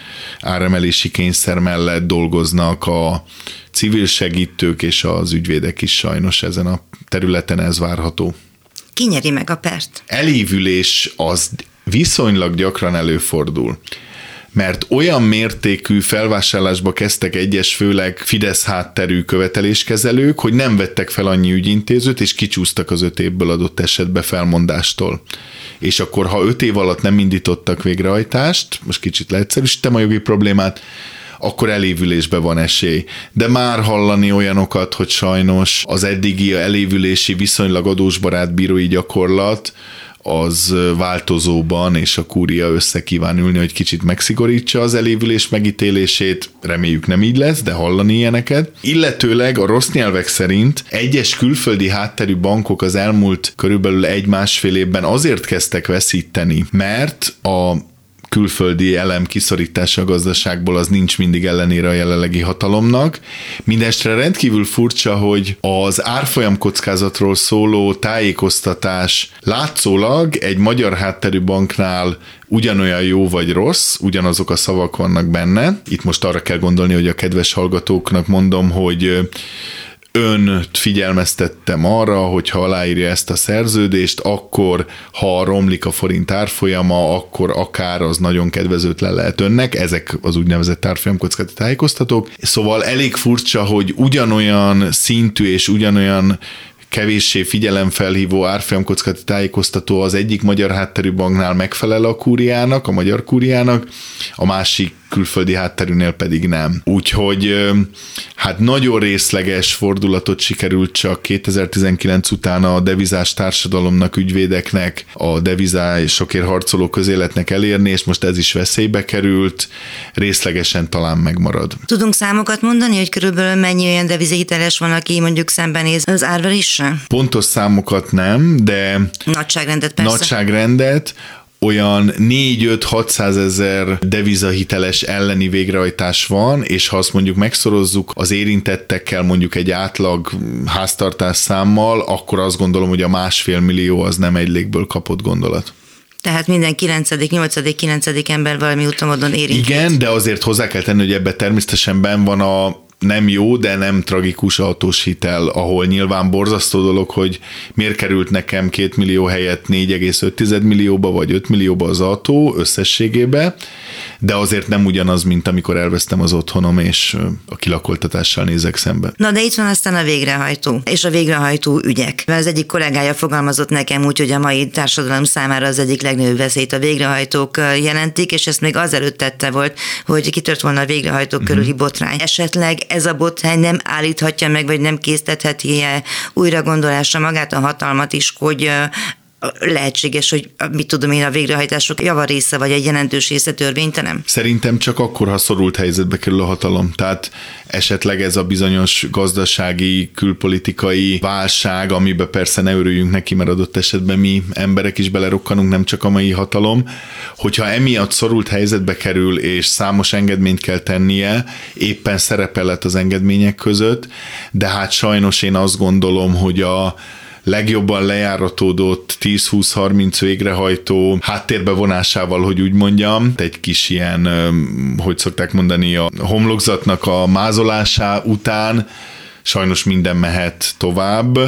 áremelési kényszer mellett dolgoznak a civil segítők és az ügyvédek is sajnos ezen a területen ez várható. Ki nyeri meg a pert? Elévülés az viszonylag gyakran előfordul mert olyan mértékű felvásárlásba kezdtek egyes, főleg Fidesz hátterű követeléskezelők, hogy nem vettek fel annyi ügyintézőt, és kicsúsztak az öt évből adott esetbe felmondástól. És akkor, ha öt év alatt nem indítottak végrehajtást, most kicsit leegyszerűsítem a jogi problémát, akkor elévülésbe van esély. De már hallani olyanokat, hogy sajnos az eddigi elévülési viszonylag adósbarát bírói gyakorlat az változóban, és a kúria össze kíván ülni, hogy kicsit megszigorítsa az elévülés megítélését. Reméljük nem így lesz, de hallani ilyeneket. Illetőleg a rossz nyelvek szerint egyes külföldi hátterű bankok az elmúlt körülbelül egy-másfél évben azért kezdtek veszíteni, mert a külföldi elem kiszorítása a gazdaságból az nincs mindig ellenére a jelenlegi hatalomnak. Mindestre rendkívül furcsa, hogy az árfolyam kockázatról szóló tájékoztatás látszólag egy magyar hátterű banknál ugyanolyan jó vagy rossz, ugyanazok a szavak vannak benne. Itt most arra kell gondolni, hogy a kedves hallgatóknak mondom, hogy önt figyelmeztettem arra, hogy ha aláírja ezt a szerződést, akkor ha romlik a forint árfolyama, akkor akár az nagyon kedvezőtlen lehet önnek, ezek az úgynevezett árfolyamkockázati tájékoztatók. Szóval elég furcsa, hogy ugyanolyan szintű és ugyanolyan kevéssé figyelemfelhívó árfolyamkockázati tájékoztató az egyik magyar hátterű banknál megfelel a kúriának, a magyar kúriának, a másik külföldi hátterűnél pedig nem. Úgyhogy hát nagyon részleges fordulatot sikerült csak 2019 után a devizás társadalomnak, ügyvédeknek, a devizásokért harcoló közéletnek elérni, és most ez is veszélybe került, részlegesen talán megmarad. Tudunk számokat mondani, hogy körülbelül mennyi olyan devizahiteles van, aki mondjuk szembenéz az árveréssel? Pontos számokat nem, de nagyságrendet persze. Nagyságrendet, olyan 4-5-600 ezer devizahiteles elleni végrehajtás van, és ha azt mondjuk megszorozzuk az érintettekkel mondjuk egy átlag háztartás számmal, akkor azt gondolom, hogy a másfél millió az nem egy légből kapott gondolat. Tehát minden 9., 8., 9. ember valami úton érintett. Igen, de azért hozzá kell tenni, hogy ebbe természetesen ben van a nem jó, de nem tragikus autós hitel, ahol nyilván borzasztó dolog, hogy miért került nekem 2 millió helyett 4,5 millióba vagy 5 millióba az autó összességébe, de azért nem ugyanaz, mint amikor elvesztem az otthonom, és a kilakoltatással nézek szembe. Na de itt van aztán a végrehajtó, és a végrehajtó ügyek. Az egyik kollégája fogalmazott nekem úgy, hogy a mai társadalom számára az egyik legnagyobb veszélyt a végrehajtók jelentik, és ezt még azelőtt tette volt, hogy kitört volna a végrehajtók uh-huh. körüli botrány. Esetleg ez a botrány nem állíthatja meg, vagy nem késztetheti -e újra gondolásra magát a hatalmat is, hogy lehetséges, hogy mit tudom én, a végrehajtások javarésze vagy egy jelentős része törvénytelen? Szerintem csak akkor, ha szorult helyzetbe kerül a hatalom. Tehát esetleg ez a bizonyos gazdasági, külpolitikai válság, amiben persze ne örüljünk neki, mert adott esetben mi emberek is belerokkanunk, nem csak a mai hatalom, hogyha emiatt szorult helyzetbe kerül, és számos engedményt kell tennie, éppen szerepelett az engedmények között, de hát sajnos én azt gondolom, hogy a legjobban lejáratódott 10-20-30 végrehajtó háttérbe vonásával, hogy úgy mondjam, egy kis ilyen, hogy szokták mondani, a homlokzatnak a mázolása után sajnos minden mehet tovább,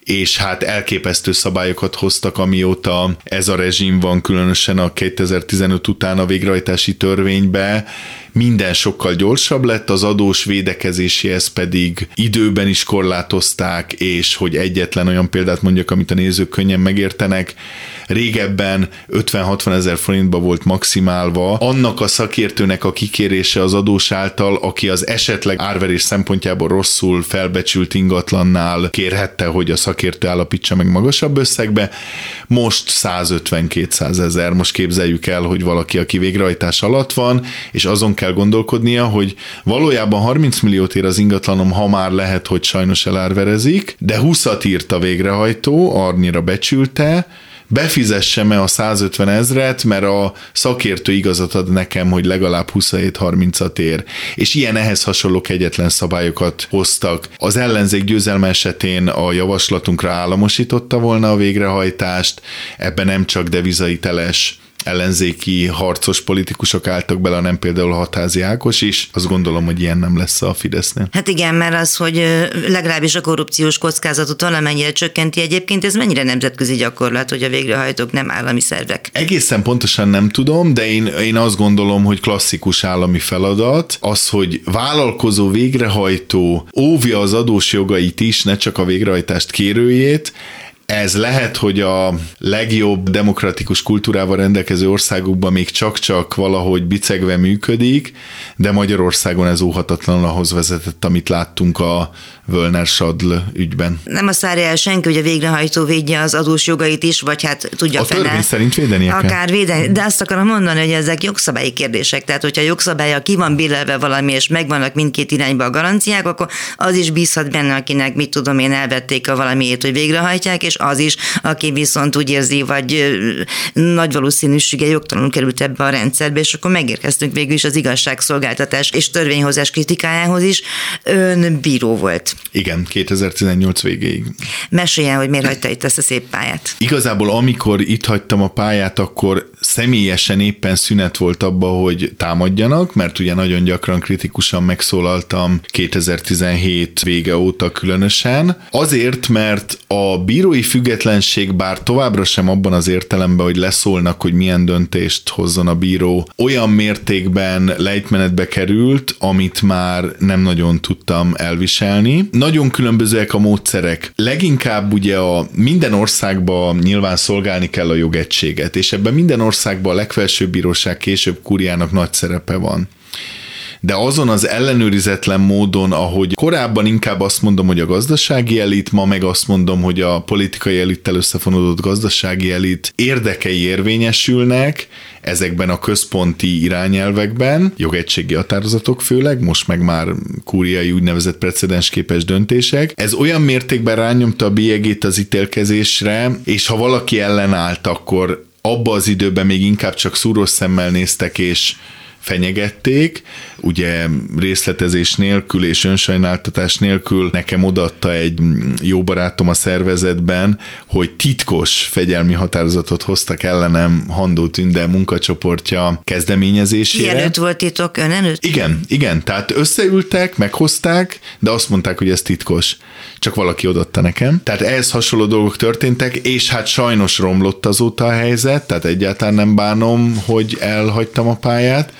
és hát elképesztő szabályokat hoztak, amióta ez a rezsim van, különösen a 2015 után a végrehajtási törvénybe, minden sokkal gyorsabb lett, az adós védekezéséhez pedig időben is korlátozták, és hogy egyetlen olyan példát mondjak, amit a nézők könnyen megértenek, régebben 50-60 ezer forintba volt maximálva annak a szakértőnek a kikérése az adós által, aki az esetleg árverés szempontjából rosszul felbecsült ingatlannál kérhette, hogy a szakértő állapítsa meg magasabb összegbe, most 150-200 ezer, most képzeljük el, hogy valaki, aki végrehajtás alatt van, és azon kell gondolkodnia, hogy valójában 30 milliót ér az ingatlanom, ha már lehet, hogy sajnos elárverezik, de 20-at írt a végrehajtó, arnyira becsülte, befizessem-e a 150 ezret, mert a szakértő igazat ad nekem, hogy legalább 27-30-at ér. És ilyen ehhez hasonló egyetlen szabályokat hoztak. Az ellenzék győzelme esetén a javaslatunkra államosította volna a végrehajtást, ebben nem csak devizai-teles ellenzéki harcos politikusok álltak bele, nem például Hatázi Ákos is. Azt gondolom, hogy ilyen nem lesz a Fidesznél. Hát igen, mert az, hogy legalábbis a korrupciós kockázatot valamennyire csökkenti egyébként, ez mennyire nemzetközi gyakorlat, hogy a végrehajtók nem állami szervek? Egészen pontosan nem tudom, de én, én azt gondolom, hogy klasszikus állami feladat az, hogy vállalkozó végrehajtó óvja az adós jogait is, ne csak a végrehajtást kérőjét, ez lehet, hogy a legjobb demokratikus kultúrával rendelkező országokban még csak-csak valahogy bicegve működik, de Magyarországon ez óhatatlanul ahhoz vezetett, amit láttunk a Völner Sadl ügyben. Nem azt várja el senki, hogy a végrehajtó védje az adós jogait is, vagy hát tudja A törvény szerint védeni Akár védeni, de azt akarom mondani, hogy ezek jogszabályi kérdések. Tehát, hogyha jogszabálya ki van billelve valami, és megvannak mindkét irányba a garanciák, akkor az is bízhat benne, akinek, mit tudom én, elvették a valamiért, hogy végrehajtják, és az is, aki viszont úgy érzi, vagy nagy valószínűsége jogtalanul került ebbe a rendszerbe, és akkor megérkeztünk végül is az igazságszolgáltatás és törvényhozás kritikájához is. Ön bíró volt. Igen, 2018 végéig. Meséljen, hogy miért hagyta itt ezt a szép pályát. Igazából amikor itt hagytam a pályát, akkor személyesen éppen szünet volt abba, hogy támadjanak, mert ugye nagyon gyakran kritikusan megszólaltam 2017 vége óta különösen. Azért, mert a bírói függetlenség bár továbbra sem abban az értelemben, hogy leszólnak, hogy milyen döntést hozzon a bíró, olyan mértékben lejtmenetbe került, amit már nem nagyon tudtam elviselni, nagyon különbözőek a módszerek. Leginkább ugye a minden országban nyilván szolgálni kell a jogegységet, és ebben minden országban a legfelsőbb bíróság később kúriának nagy szerepe van de azon az ellenőrizetlen módon, ahogy korábban inkább azt mondom, hogy a gazdasági elit, ma meg azt mondom, hogy a politikai elittel összefonódott gazdasági elit érdekei érvényesülnek, ezekben a központi irányelvekben, jogegységi határozatok főleg, most meg már kúriai úgynevezett precedensképes döntések. Ez olyan mértékben rányomta a bélyegét az ítélkezésre, és ha valaki ellenállt, akkor abba az időben még inkább csak szúrós szemmel néztek, és fenyegették, ugye részletezés nélkül és önsajnáltatás nélkül nekem odatta egy jó barátom a szervezetben, hogy titkos fegyelmi határozatot hoztak ellenem Handó Tünde munkacsoportja kezdeményezésére. Mielőtt volt titok ön előtt? Igen, igen, tehát összeültek, meghozták, de azt mondták, hogy ez titkos. Csak valaki odatta nekem. Tehát ehhez hasonló dolgok történtek, és hát sajnos romlott azóta a helyzet, tehát egyáltalán nem bánom, hogy elhagytam a pályát,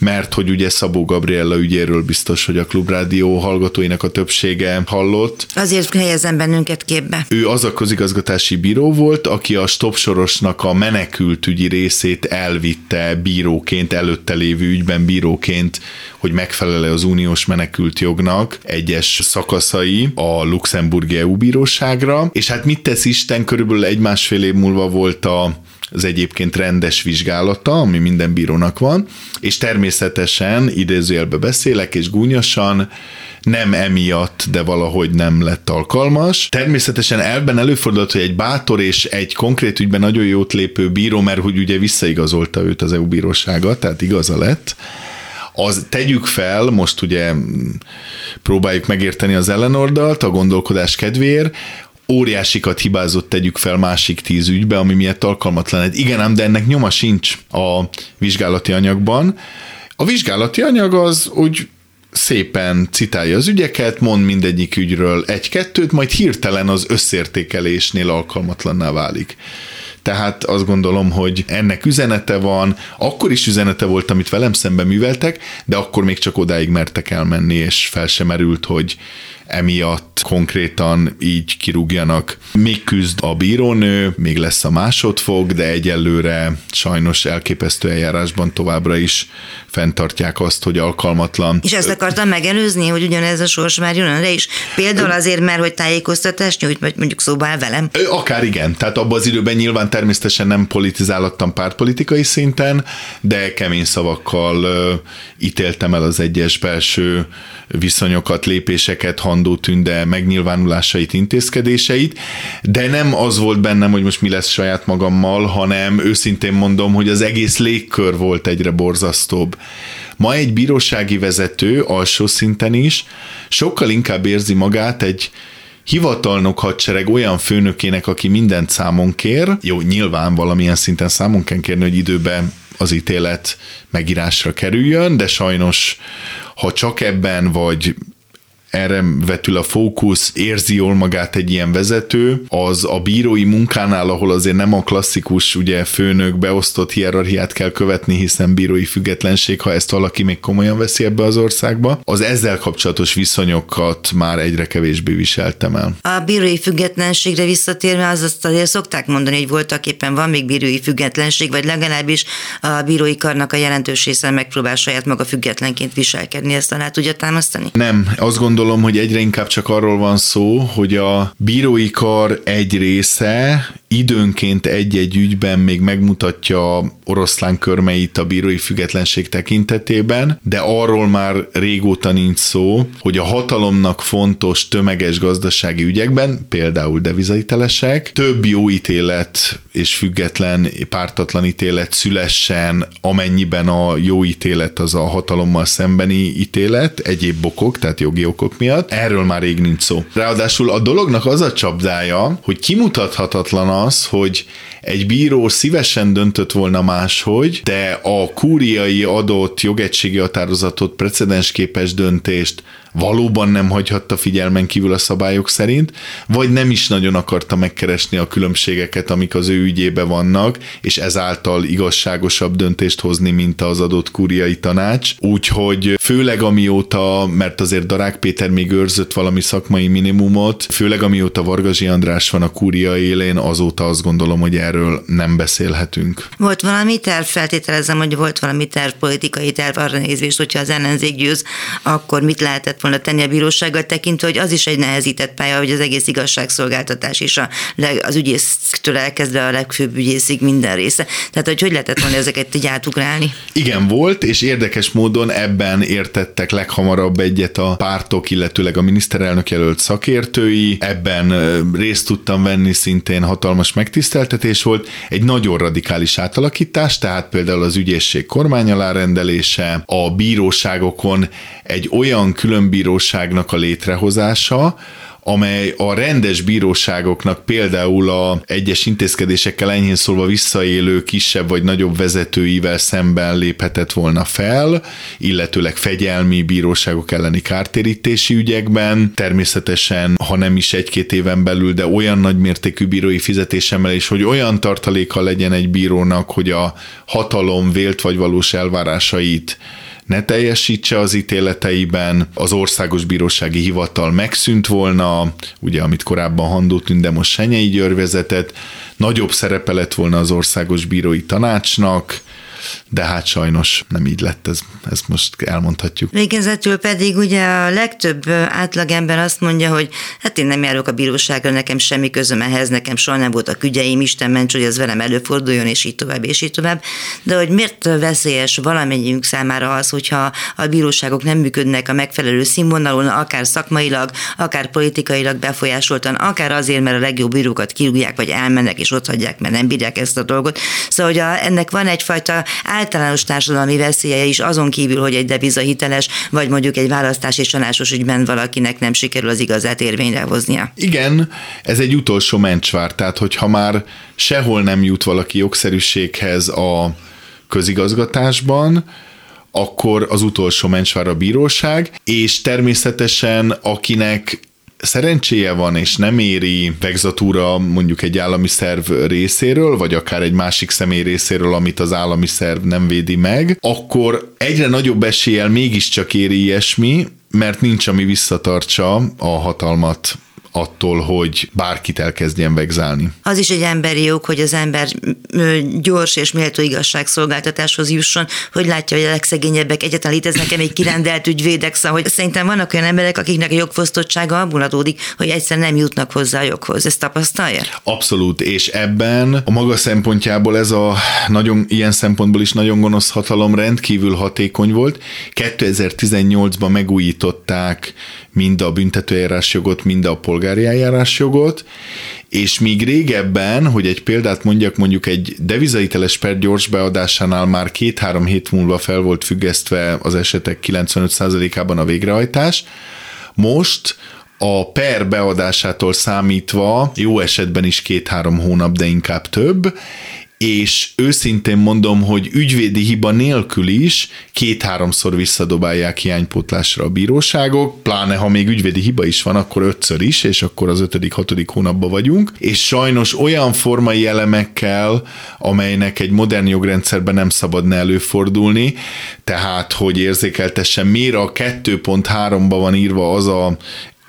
mert hogy ugye Szabó Gabriella ügyéről biztos, hogy a Klubrádió hallgatóinak a többsége hallott. Azért helyezem bennünket képbe. Ő az a közigazgatási bíró volt, aki a stopsorosnak a menekült ügyi részét elvitte bíróként, előtte lévő ügyben bíróként, hogy megfelele az uniós menekült jognak egyes szakaszai a luxemburgi EU bíróságra, és hát mit tesz Isten, körülbelül egy-másfél év múlva volt a az egyébként rendes vizsgálata, ami minden bírónak van, és természetesen idézőjelbe beszélek, és gúnyosan nem emiatt, de valahogy nem lett alkalmas. Természetesen elben előfordult, hogy egy bátor és egy konkrét ügyben nagyon jót lépő bíró, mert hogy ugye visszaigazolta őt az EU bírósága, tehát igaza lett, az tegyük fel, most ugye próbáljuk megérteni az ellenoldalt a gondolkodás kedvéért, óriásikat hibázott tegyük fel másik tíz ügybe, ami miatt alkalmatlan. Hát igen, ám de ennek nyoma sincs a vizsgálati anyagban. A vizsgálati anyag az úgy szépen citálja az ügyeket, mond mindegyik ügyről egy-kettőt, majd hirtelen az összértékelésnél alkalmatlanná válik. Tehát azt gondolom, hogy ennek üzenete van, akkor is üzenete volt, amit velem szemben műveltek, de akkor még csak odáig mertek elmenni, és fel sem merült, hogy emiatt konkrétan így kirúgjanak. Még küzd a bírónő, még lesz a másodfog, de egyelőre sajnos elképesztő eljárásban továbbra is fenntartják azt, hogy alkalmatlan. És ezt akartam megelőzni, hogy ugyanez a sors már jön le is. Például azért, mert hogy tájékoztatást nyújt, vagy mondjuk szóba el velem. Akár igen. Tehát abban az időben nyilván természetesen nem politizálottam pártpolitikai szinten, de kemény szavakkal ítéltem el az egyes belső viszonyokat, lépéseket, Handó Tünde megnyilvánulásait, intézkedéseit, de nem az volt bennem, hogy most mi lesz saját magammal, hanem őszintén mondom, hogy az egész légkör volt egyre borzasztóbb. Ma egy bírósági vezető alsó szinten is sokkal inkább érzi magát egy hivatalnok hadsereg olyan főnökének, aki mindent számon kér, jó, nyilván valamilyen szinten számon kell kérni, hogy időben az ítélet megírásra kerüljön, de sajnos ha csak ebben vagy erre vetül a fókusz, érzi jól magát egy ilyen vezető, az a bírói munkánál, ahol azért nem a klasszikus ugye főnök beosztott hierarchiát kell követni, hiszen bírói függetlenség, ha ezt valaki még komolyan veszi ebbe az országba, az ezzel kapcsolatos viszonyokat már egyre kevésbé viseltem el. A bírói függetlenségre visszatérve az azt azért szokták mondani, hogy voltak éppen van még bírói függetlenség, vagy legalábbis a bírói karnak a jelentős része megpróbál saját maga függetlenként viselkedni, ezt alá tudja támasztani? Nem, azt gondolom, gondolom, hogy egyre inkább csak arról van szó, hogy a bírói kar egy része időnként egy-egy ügyben még megmutatja oroszlán körmeit a bírói függetlenség tekintetében, de arról már régóta nincs szó, hogy a hatalomnak fontos tömeges gazdasági ügyekben, például devizaitelesek, több jó ítélet és független, pártatlan ítélet szülessen, amennyiben a jó ítélet az a hatalommal szembeni ítélet, egyéb okok, tehát jogi okok miatt. Erről már rég nincs szó. Ráadásul a dolognak az a csapdája, hogy kimutathatatlan az, hogy egy bíró szívesen döntött volna máshogy, de a kúriai adott jogegységi határozatot, precedensképes döntést valóban nem hagyhatta figyelmen kívül a szabályok szerint, vagy nem is nagyon akarta megkeresni a különbségeket, amik az ő ügyébe vannak, és ezáltal igazságosabb döntést hozni, mint az adott kúriai tanács. Úgyhogy főleg amióta, mert azért Darák Péter még őrzött valami szakmai minimumot, főleg amióta Vargazsi András van a kúria élén, azóta azt gondolom, hogy erről nem beszélhetünk. Volt valami terv, feltételezem, hogy volt valami terv, politikai terv arra nézvést, hogyha az ellenzék győz, akkor mit lehetett kellett volna tenni a bírósággal tekintve, hogy az is egy nehezített pálya, hogy az egész igazságszolgáltatás is a leg, az ügyésztől elkezdve a legfőbb ügyészig minden része. Tehát, hogy hogy lehetett volna ezeket így átugrálni? Igen, volt, és érdekes módon ebben értettek leghamarabb egyet a pártok, illetőleg a miniszterelnök jelölt szakértői. Ebben részt tudtam venni, szintén hatalmas megtiszteltetés volt. Egy nagyon radikális átalakítás, tehát például az ügyészség kormány alá a bíróságokon egy olyan bíróságnak a létrehozása, amely a rendes bíróságoknak például a egyes intézkedésekkel enyhén szólva visszaélő kisebb vagy nagyobb vezetőivel szemben léphetett volna fel, illetőleg fegyelmi bíróságok elleni kártérítési ügyekben, természetesen, ha nem is egy-két éven belül, de olyan nagy mértékű bírói fizetésemelés, hogy olyan tartaléka legyen egy bírónak, hogy a hatalom vélt vagy valós elvárásait ne teljesítse az ítéleteiben, az országos bírósági hivatal megszűnt volna, ugye amit korábban Handó Tünde most Senyei György vezetett, nagyobb szerepe lett volna az országos bírói tanácsnak, de hát sajnos nem így lett, ez, ezt most elmondhatjuk. Végezetül pedig ugye a legtöbb átlagember azt mondja, hogy hát én nem járok a bíróságra, nekem semmi közöm ehhez, nekem soha nem voltak ügyeim, Isten ments, hogy ez velem előforduljon, és így tovább, és így tovább. De hogy miért veszélyes valamennyiünk számára az, hogyha a bíróságok nem működnek a megfelelő színvonalon, akár szakmailag, akár politikailag befolyásoltan, akár azért, mert a legjobb bírókat kirúgják, vagy elmennek és ott hagyják, mert nem bírják ezt a dolgot. Szóval, hogy a, ennek van egyfajta általános társadalmi veszélye is azon kívül, hogy egy deviza hiteles, vagy mondjuk egy választási csalásos ügyben valakinek nem sikerül az igazát érvényre hoznia. Igen, ez egy utolsó mencsvár, tehát hogyha már sehol nem jut valaki jogszerűséghez a közigazgatásban, akkor az utolsó mencsvár a bíróság, és természetesen akinek szerencséje van, és nem éri vegzatúra mondjuk egy állami szerv részéről, vagy akár egy másik személy részéről, amit az állami szerv nem védi meg, akkor egyre nagyobb eséllyel mégiscsak éri ilyesmi, mert nincs, ami visszatartsa a hatalmat attól, hogy bárkit elkezdjen vegzálni. Az is egy emberi jog, hogy az ember gyors és méltó igazságszolgáltatáshoz jusson, hogy látja, hogy a legszegényebbek egyetlen léteznek egy kirendelt ügyvédek, szóval hogy szerintem vannak olyan emberek, akiknek a jogfosztottsága abból adódik, hogy egyszer nem jutnak hozzá a joghoz. Ezt tapasztalja? Abszolút, és ebben a maga szempontjából ez a nagyon, ilyen szempontból is nagyon gonosz hatalom rendkívül hatékony volt. 2018-ban megújították mind a büntetőjárás jogot, mind a polgári eljárás jogot, és míg régebben, hogy egy példát mondjak, mondjuk egy devizaiteles per gyors beadásánál már két-három hét múlva fel volt függesztve az esetek 95%-ában a végrehajtás, most a per beadásától számítva jó esetben is két-három hónap, de inkább több, és őszintén mondom, hogy ügyvédi hiba nélkül is két-háromszor visszadobálják hiánypótlásra a bíróságok, pláne ha még ügyvédi hiba is van, akkor ötször is, és akkor az ötödik, hatodik hónapban vagyunk, és sajnos olyan formai elemekkel, amelynek egy modern jogrendszerben nem szabadna előfordulni, tehát, hogy érzékeltessen, miért a 2.3-ban van írva az a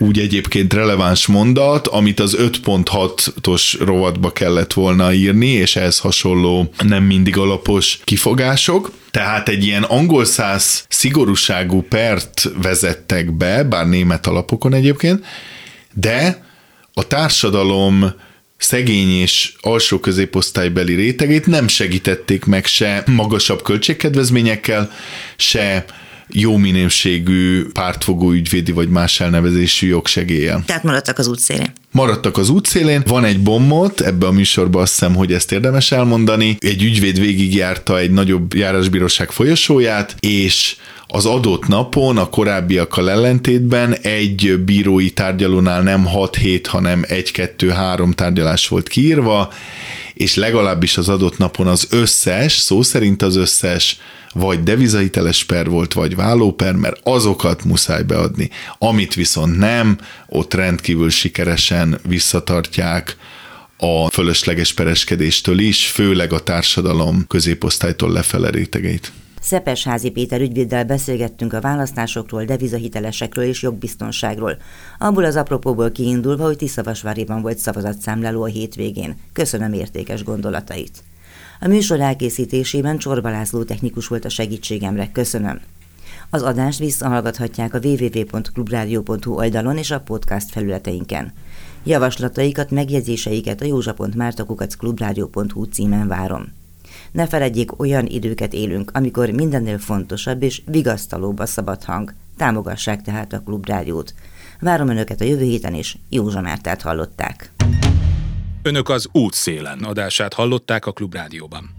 úgy egyébként releváns mondat, amit az 5.6-os rovatba kellett volna írni, és ehhez hasonló nem mindig alapos kifogások. Tehát egy ilyen angol száz szigorúságú pert vezettek be, bár német alapokon egyébként, de a társadalom szegény és alsó középosztálybeli rétegét nem segítették meg se magasabb költségkedvezményekkel, se jó minőségű pártfogó ügyvédi vagy más elnevezésű jogsegéllyel. Tehát maradtak az útszélén. Maradtak az útszélén, van egy bombot, ebbe a műsorban azt hiszem, hogy ezt érdemes elmondani. Egy ügyvéd végigjárta egy nagyobb járásbíróság folyosóját, és az adott napon a korábbiakkal ellentétben egy bírói tárgyalónál nem 6 hét, hanem 1-2-3 tárgyalás volt kiírva, és legalábbis az adott napon az összes, szó szerint az összes vagy devizahiteles per volt, vagy vállóper, mert azokat muszáj beadni. Amit viszont nem, ott rendkívül sikeresen visszatartják a fölösleges pereskedéstől is, főleg a társadalom középosztálytól lefele rétegeit. Szepes Házi Péter ügyvéddel beszélgettünk a választásokról, devizahitelesekről és jogbiztonságról. Abból az apropóból kiindulva, hogy Tiszavasváriban volt szavazatszámláló a hétvégén. Köszönöm értékes gondolatait. A műsor elkészítésében Csorba László technikus volt a segítségemre. Köszönöm. Az adást visszahallgathatják a www.clubradio.hu oldalon és a podcast felületeinken. Javaslataikat, megjegyzéseiket a józsa.mártakukacclubradio.hu címen várom. Ne feledjék, olyan időket élünk, amikor mindennél fontosabb és vigasztalóbb a szabad hang. Támogassák tehát a Klubrádiót. Várom Önöket a jövő héten is, Józsa Mártát hallották. Önök az útszélen adását hallották a Klubrádióban.